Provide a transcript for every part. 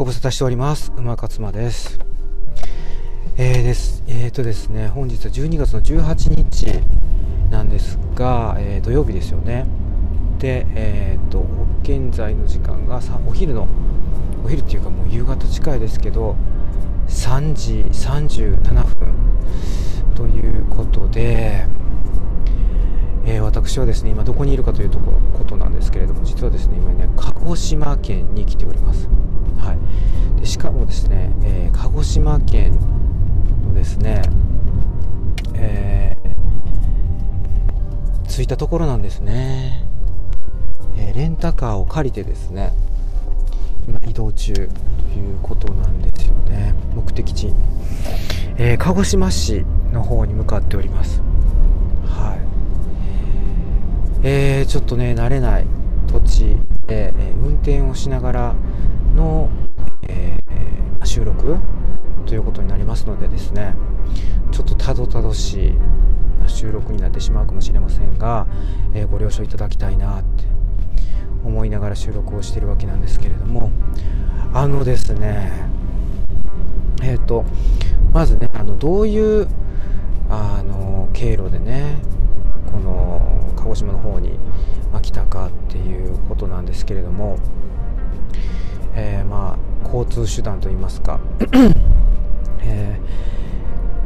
ご無沙汰しております。馬勝間です。えーです、えーとですね、本日は12月の18日なんですが、えー、土曜日ですよね。で、えーと、現在の時間がさお昼の、お昼っていうかもう夕方近いですけど、3時37分ということで、えー、私はですね今どこにいるかというとこことなんですけれども実はですね今ね鹿児島県に来ておりますはい、でしかもですね、えー、鹿児島県のですね、えー、着いたところなんですね、えー、レンタカーを借りてですね今移動中ということなんですよね。目的地、えー、鹿児島市の方に向かっております。はい。えー、ちょっとね慣れない土地で、え運転をしながらの、えー、収録？ということになりますのでですねちょっとたどたどしい収録になってしまうかもしれませんが、えー、ご了承いただきたいなって思いながら収録をしているわけなんですけれどもあのですねえっ、ー、とまずねあのどういうあの経路でねこの鹿児島の方に、ま来たかっていうことなんですけれどもえー、まあ、交通手段といいますか、え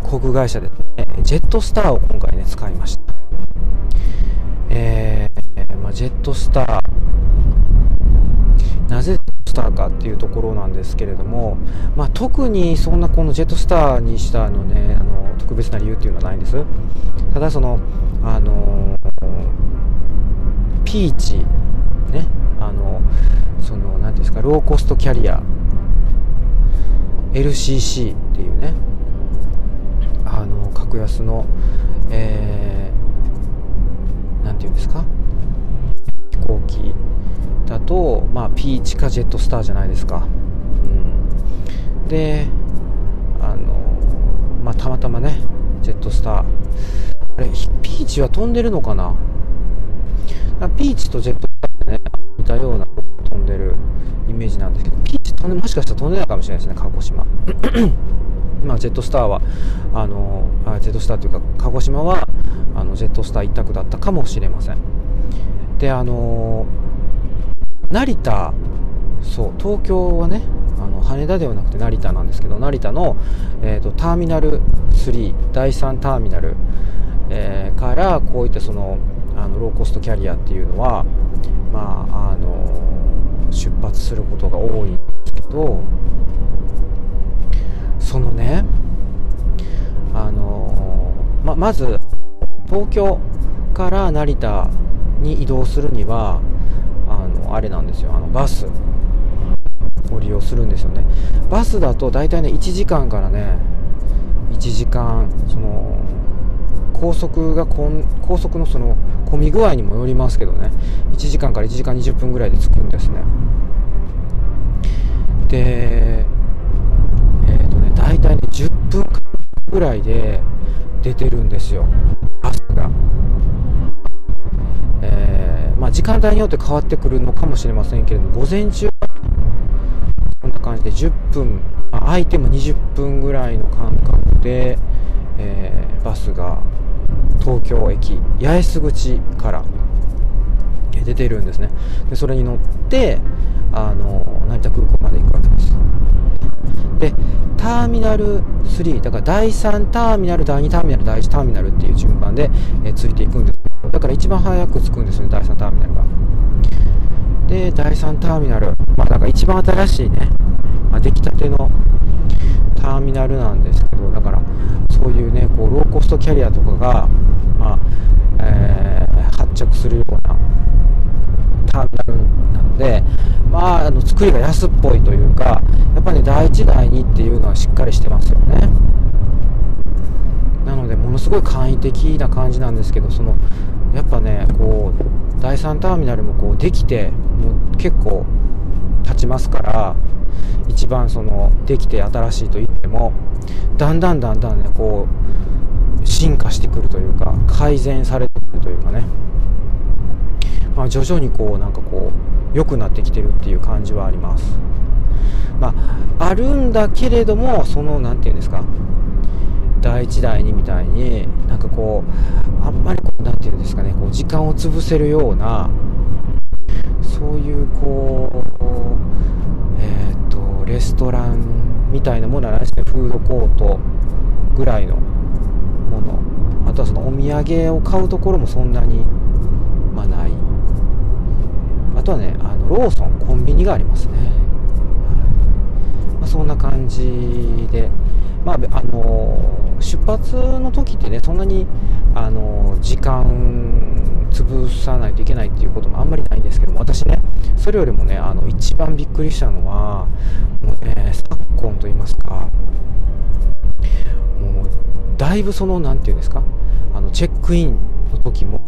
ー、航空会社で、ね、ジェットスターを今回ね使いました、えー、まあ、ジェットスター。なぜジェットスターかっていうところなんですけれども、まあ、特にそんなこのジェットスターにしたのねあの特別な理由っていうのはないんです。ただそのあのピーチね。ですか？ローコストキャリア。LCC っていうね。あの格安のえー、て言うんですか？飛行機だとまあピーチかジェットスターじゃないですか、うん、であのまあたまたまねジェットスター。あれピーチは飛んでるのかな？ピーチとジェットスターね似たような飛んでる。メージなんですけどピーチ飛んでもしかしたら飛んでないかもしれないですね鹿児島。まあジェットスターはあのあジェットスターというか鹿児島はあのジェットスター一択だったかもしれません。であの成田そう東京はねあの羽田ではなくて成田なんですけど成田の、えーと、ターミナル3第3ターミナル、えー、からこういったそのあのローコストキャリアっていうのはまああの出発することが多いんですけどそのねあのままず東京から成田に移動するにはあのあれなんですよ。あのバスを利用するんですよね。バスだと大体ね1時間からね1時間その高速が高速のその混み具合にもよりますけどね。1時間から1時間20分ぐらいで着くんですね。でえっ、ー、とね大体ね10分ぐらいで出てるんですよ。バスが。えー、まあ、時間帯によって変わってくるのかもしれませんけれども午前中こんな感じで10分、まあ、相手も20分ぐらいの間隔で、えー、バスが東京駅八重洲口から出てるんですね。でそれに乗ってあの成田空港まで行くわけです。でターミナル3だから第3ターミナル第2ターミナル第1ターミナルっていう順番で、えついていくんです。だから一番早く着くんですね第3ターミナルが。で第3ターミナルまあだから一番新しいね、まあ、出来たてのターミナルなんですけどだからそういうねこうローコストキャリアとかが、まあえー、発着するようなターミナルなので、まあ、あの作りが安っぽいというかやっぱり、ね、第1第2っていうのはしっかりしてますよね。なのでものすごい簡易的な感じなんですけどそのやっぱねこう第3ターミナルもこうできてもう結構経ちますから一番そのできて新しいと言ってもだんだんだんだんねこう進化してくるというか改善されてくるというかね、まあ、徐々にこうなんかこう良くなってきてるっていう感じはあります、まあ、あるんだけれどもその何て言うんですか。第1第2みたいになんかこうあんまりこう何て言うんですかね。こう時間を潰せるようなそういうこうえっ、とレストランみたいなものはないですね。フードコートぐらいの。ものあとはそのお土産を買うところもそんなにまあない。あとはねあのローソンコンビニがありますね、はい。まあ、そんな感じで。まああの出発の時ってねそんなにあの時間潰さないといけないっていうこともあんまりないんですけども私ねそれよりもねあの一番びっくりしたのはもう、ね、昨今と言いますかだいぶその何て言うんですか？あのチェックインの時も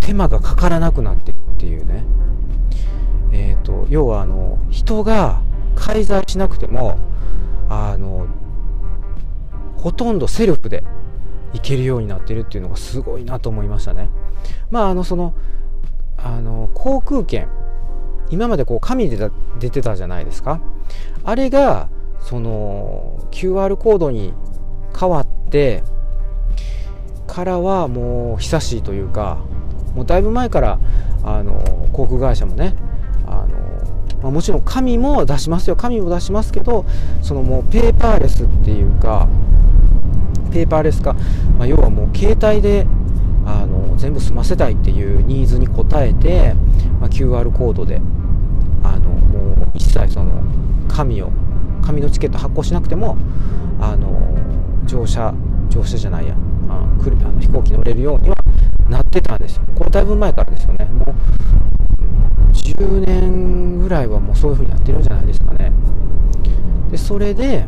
手間がかからなくなってるっていうね。えーと、要はあの人が介在しなくてもあのほとんどセルフで行けるようになってるっていうのがすごいなと思いましたね。まああのそのあの航空券今までこう紙で出てたじゃないですか。あれがその QR コードに変わってからはもう久しいというかもうだいぶ前からあの航空会社もねあの、まあ、もちろん紙も出しますよ。紙も出しますけどそのもうペーパーレスっていうかペーパーレス化、まあ、要はもう携帯であの全部済ませたいっていうニーズに応えて、まあ、QR コードであのもう一切その紙を紙のチケット発行しなくてもあの乗車乗車じゃないや。あ来るあの飛行機乗れるようにはなってたんですよ。これだいぶ前からですよね。もう10年ぐらいはもうそういう風にやってるんじゃないですかね。でそれで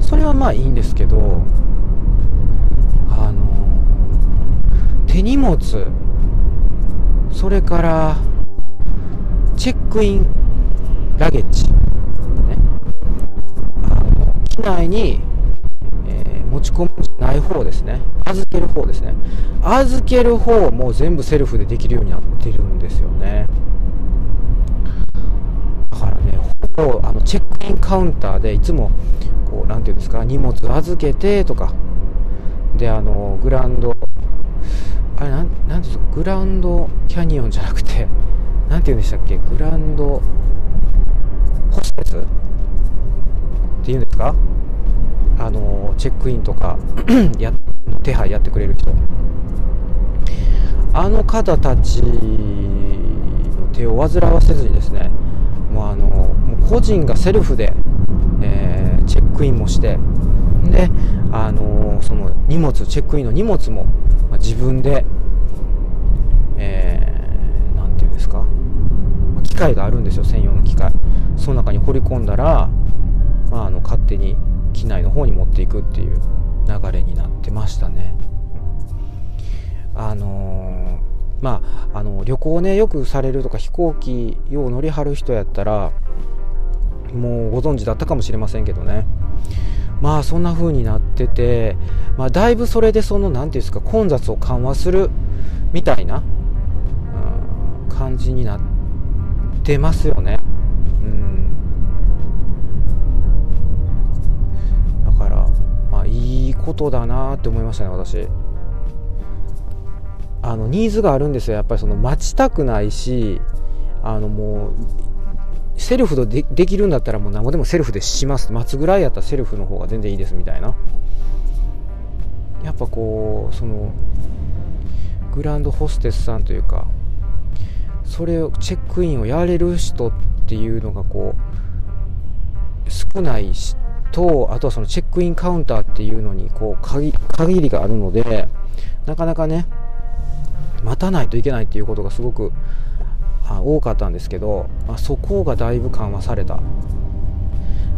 それはまあいいんですけどあの手荷物それからチェックインラゲッジ、機内に、えー、持ち込むじゃない方ですね。預ける方ですね。預ける方も全部セルフでできるようになってるんですよね。だからねほぼあのチェックインカウンターでいつもこう何て言うんですか荷物預けてとか。であのグランドあれなんなんですかグランドキャニオンじゃなくて何て言うんでしたっけグランドホステスていうんですか？あのチェックインとか や手配やってくれる人。あの方たちの手を煩わせずにですねもうあのもう個人がセルフで、えー、チェックインもしてであのその荷物チェックインの荷物も、まあ、自分でえー、て言うんですか、機械があるんですよ専用の機械。その中に掘り込んだら、まあ、あの勝手に機内の方に持っていくっていう流れになってましたねあのー、まああの旅行ねよくされるとか飛行機よう乗りはる人やったらもうご存知だったかもしれませんけどねまあそんな風になってて、まあ、だいぶそれでその何て言うんですか混雑を緩和するみたいな、うん、感じになってますよね。ことだなって思いましたね私。あのニーズがあるんですよ。やっぱりその待ちたくないしあのもうセルフでできるんだったらもう何もでもセルフでします。待つぐらいやったらセルフの方が全然いいですみたいな。やっぱこうそのグランドホステスさんというかそれをチェックインをやれる人っていうのがこう少ないとあとはそのチェックインカウンターっていうのにこう限りがあるのでなかなかね待たないといけないっていうことがすごく多かったんですけど、まあ、そこがだいぶ緩和されたっ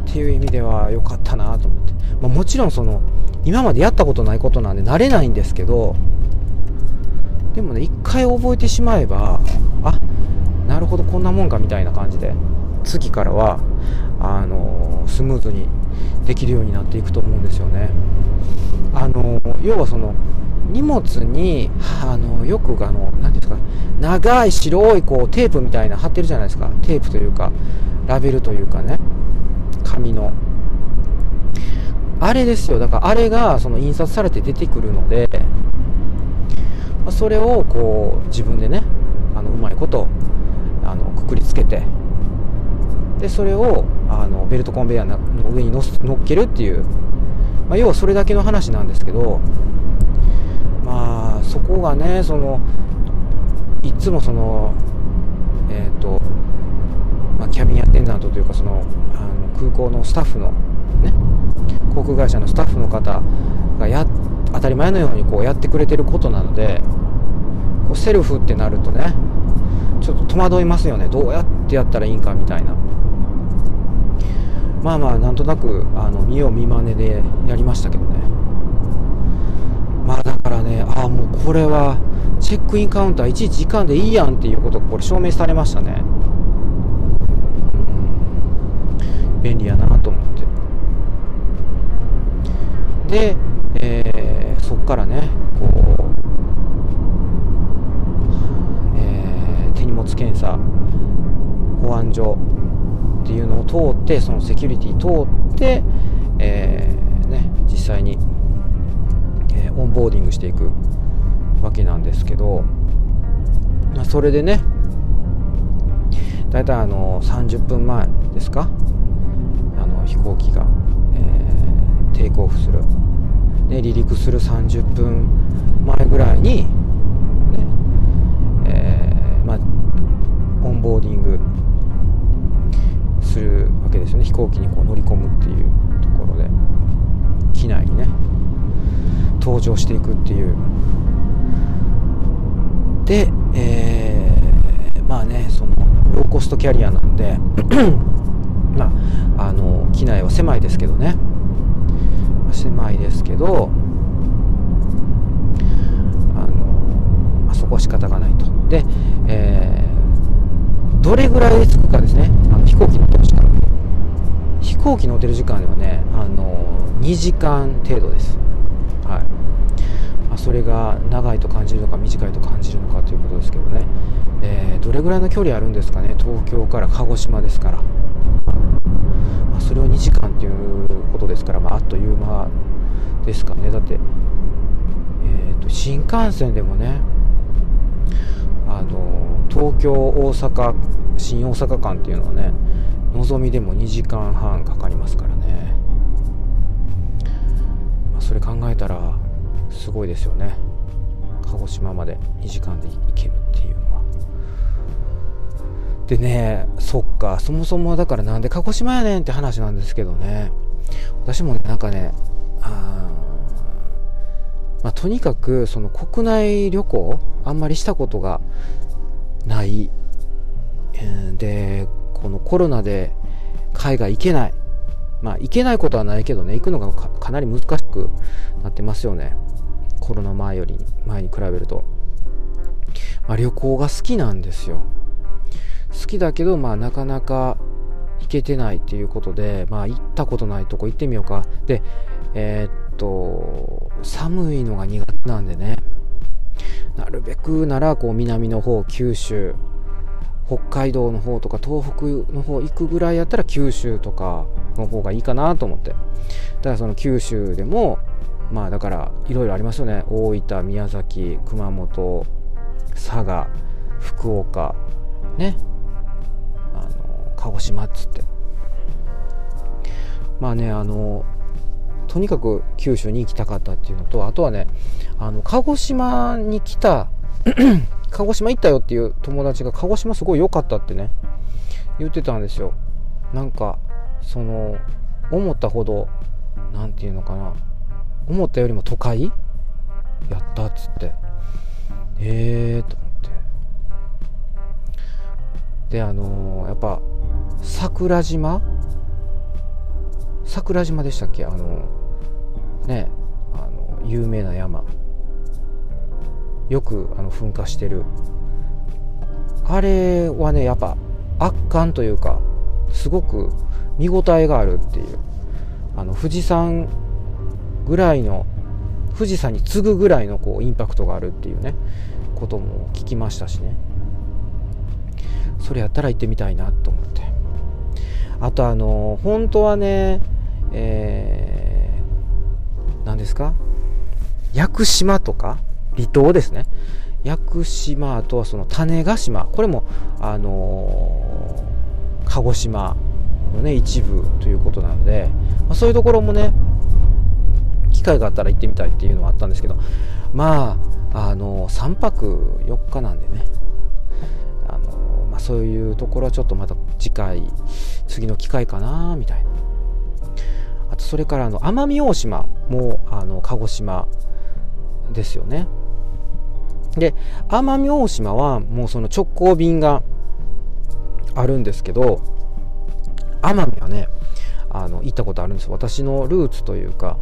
ていう意味では良かったなと思って、まあ、もちろんその今までやったことないことなんで慣れないんですけどでもね一回覚えてしまえばあなるほどこんなもんかみたいな感じで次からはあのスムーズにできるようになっていくと思うんですよね。あの要はその荷物にあのよくあの何ですか長い白いこうテープみたいな貼ってるじゃないですか。テープというかラベルというかね。紙の。あれですよ。だからあれがその印刷されて出てくるのでそれをこう自分でねあのうまいことあのくくりつけてでそれをあのベルトコンベヤーの上に乗っけるっていう、まあ、要はそれだけの話なんですけどまあそこがねそのいつもそのえっ、ー、と、まあ、キャビンアテンダントというかそのあの空港のスタッフのね航空会社のスタッフの方がや当たり前のようにこうやってくれてることなのでこうセルフってなるとねちょっと戸惑いますよね。どうやってやったらいいんかみたいな。まあまあなんとなくあの見よう見まねでやりましたけどね。まあだからねああもうこれはチェックインカウンター1時間でいいやんっていうことがこれ証明されましたね。便利やなと思って。で、えー、そっからねこう、えー、手荷物検査保安所っていうのを通ってそのセキュリティ通って、えー、ね、実際に、えオンボーディングしていくわけなんですけど、まあ、それでね大体あの30分前ですか？あの飛行機が、えー、テイクオフする、で離陸する30分前ぐらいに、ねえー、まあ、オンボーディングけですよね。飛行機にこう乗り込むっていうところで。機内にね。登場していくっていう。で、えー、まあねそのローコストキャリアなんで まああの機内は狭いですけどね。狭いですけどあの、まあ、そこは仕方がないと。で、えー、どれぐらいで着くかですね。あの飛行機乗ってる時間飛行機乗ってる時間ではねあの2時間程度です。はい。まそれが長いと感じるのか短いと感じるのかということですけどね、えー、どれぐらいの距離あるんですかね？東京から鹿児島ですから、まあ、それを2時間っていうことですから、まあ、あっという間ですかね。だって、えーと、新幹線でもねあの東京大阪新大阪間っていうのはねのぞみでも2時間半かかりますからね、まあ、それ考えたらすごいですよね。鹿児島まで2時間で行けるっていうのは。でねそっか。そもそもだからなんで鹿児島やねんって話なんですけどね。私もねなんかねあまあ、とにかくその国内旅行あんまりしたことがない、えー、でこのコロナで海外行けない。まあ行けないことはないけどね行くのがかなり難しくなってますよね。コロナ前より前に比べると、まあ、旅行が好きなんですよ。好きだけどまあなかなか行けてないっていうことでまあ行ったことないとこ行ってみようか。でえー、っと寒いのが苦手なんでね。なるべくならこう南の方九州北海道の方とか東北の方行くぐらいやったら九州とかの方がいいかなと思って。だからその九州でもまあだからいろいろありますよね。大分宮崎熊本佐賀福岡ね。あの鹿児島っつって。まあねあのとにかく九州に行きたかったっていうのとあとはねあの鹿児島に来た鹿児島行ったよっていう友達が鹿児島すごい良かったってね言ってたんですよ。なんかその思ったほど何て言うのかな思ったよりも都会？やったっつって。ええー、と思って。であのー、やっぱ桜島？桜島でしたっけ？あのねあの有名な山。よくあの噴火してる。あれはねやっぱ圧巻というかすごく見応えがあるっていう。あの富士山ぐらいの富士山に次ぐぐらいのこうインパクトがあるっていうねことも聞きましたしね。それやったら行ってみたいなと思って。あとあの本当はねえー、何ですか？屋久島とか離島ですね。屋久島あとはその種子島。これもあのー、鹿児島のね一部ということなので、まあ、そういうところもね機会があったら行ってみたいっていうのはあったんですけどまああの3泊4日なんでねあの、ま、そういうところはちょっとまた次回次の機会かなみたいな。あとそれからあの奄美大島もあの鹿児島ですよね。で奄美大島はもうその直行便があるんですけど奄美はねあの行ったことあるんです私のルーツというか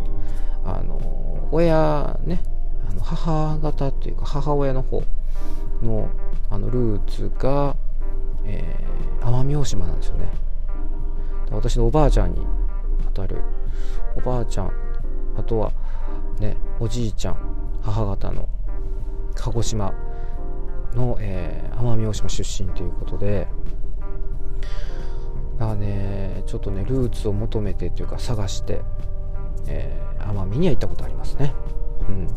あの親ねあの母方というか母親の方のあのルーツが、えー、奄美大島なんですよね。私のおばあちゃんに当たるおばあちゃんあとはねおじいちゃん母方の鹿児島の、えー、奄美大島出身ということでだからねちょっとねルーツを求めてというか探して、えー、奄美には行ったことありますね。うん。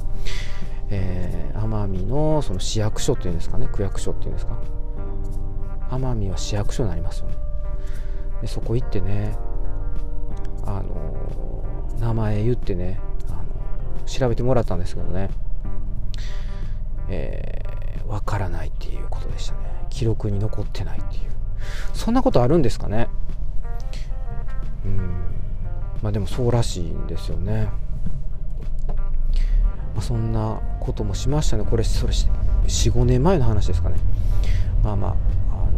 えー、奄美のその市役所っていうんですかね区役所っていうんですか。奄美は市役所になりますよね。でそこ行ってねあの名前言ってねあの調べてもらったんですけどね。えー、わからないっていうことでしたね。記録に残ってないっていう。そんなことあるんですかね？うん。まあでもそうらしいんですよね、まあ、そんなこともしましたね。これそれ45年前の話ですかね。まあまああの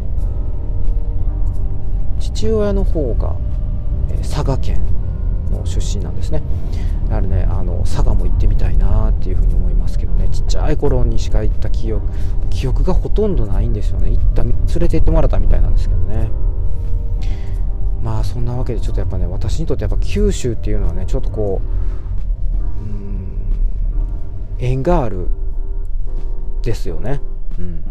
父親の方が、えー、佐賀県の出身なんですね。やはりねあの佐賀も行ってみたいなっていうふうに思いますけどね。ちっちゃい頃にしか行った記憶記憶がほとんどないんですよね。行った連れて行ってもらったみたいなんですけどね。まあそんなわけでちょっとやっぱね私にとってやっぱ九州っていうのはねちょっとこううん縁があるですよね。うん、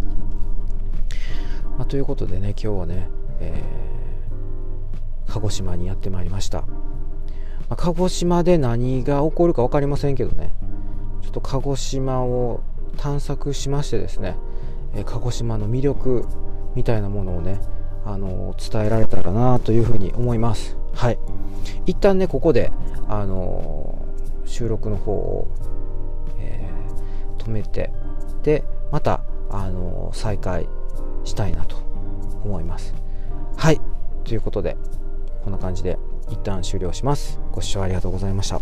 まあ、ということでね今日はね、えー、鹿児島にやってまいりました。まあ、鹿児島で何が起こるか分かりませんけどね。ちょっと鹿児島を探索しましてですね、え鹿児島の魅力みたいなものをねあの伝えられたらなというふうに思います。はい。一旦ねここであの収録の方を、えー、止めてでまたあの再開したいなと思います。はい。ということでこんな感じで。一旦終了します。ご視聴ありがとうございました。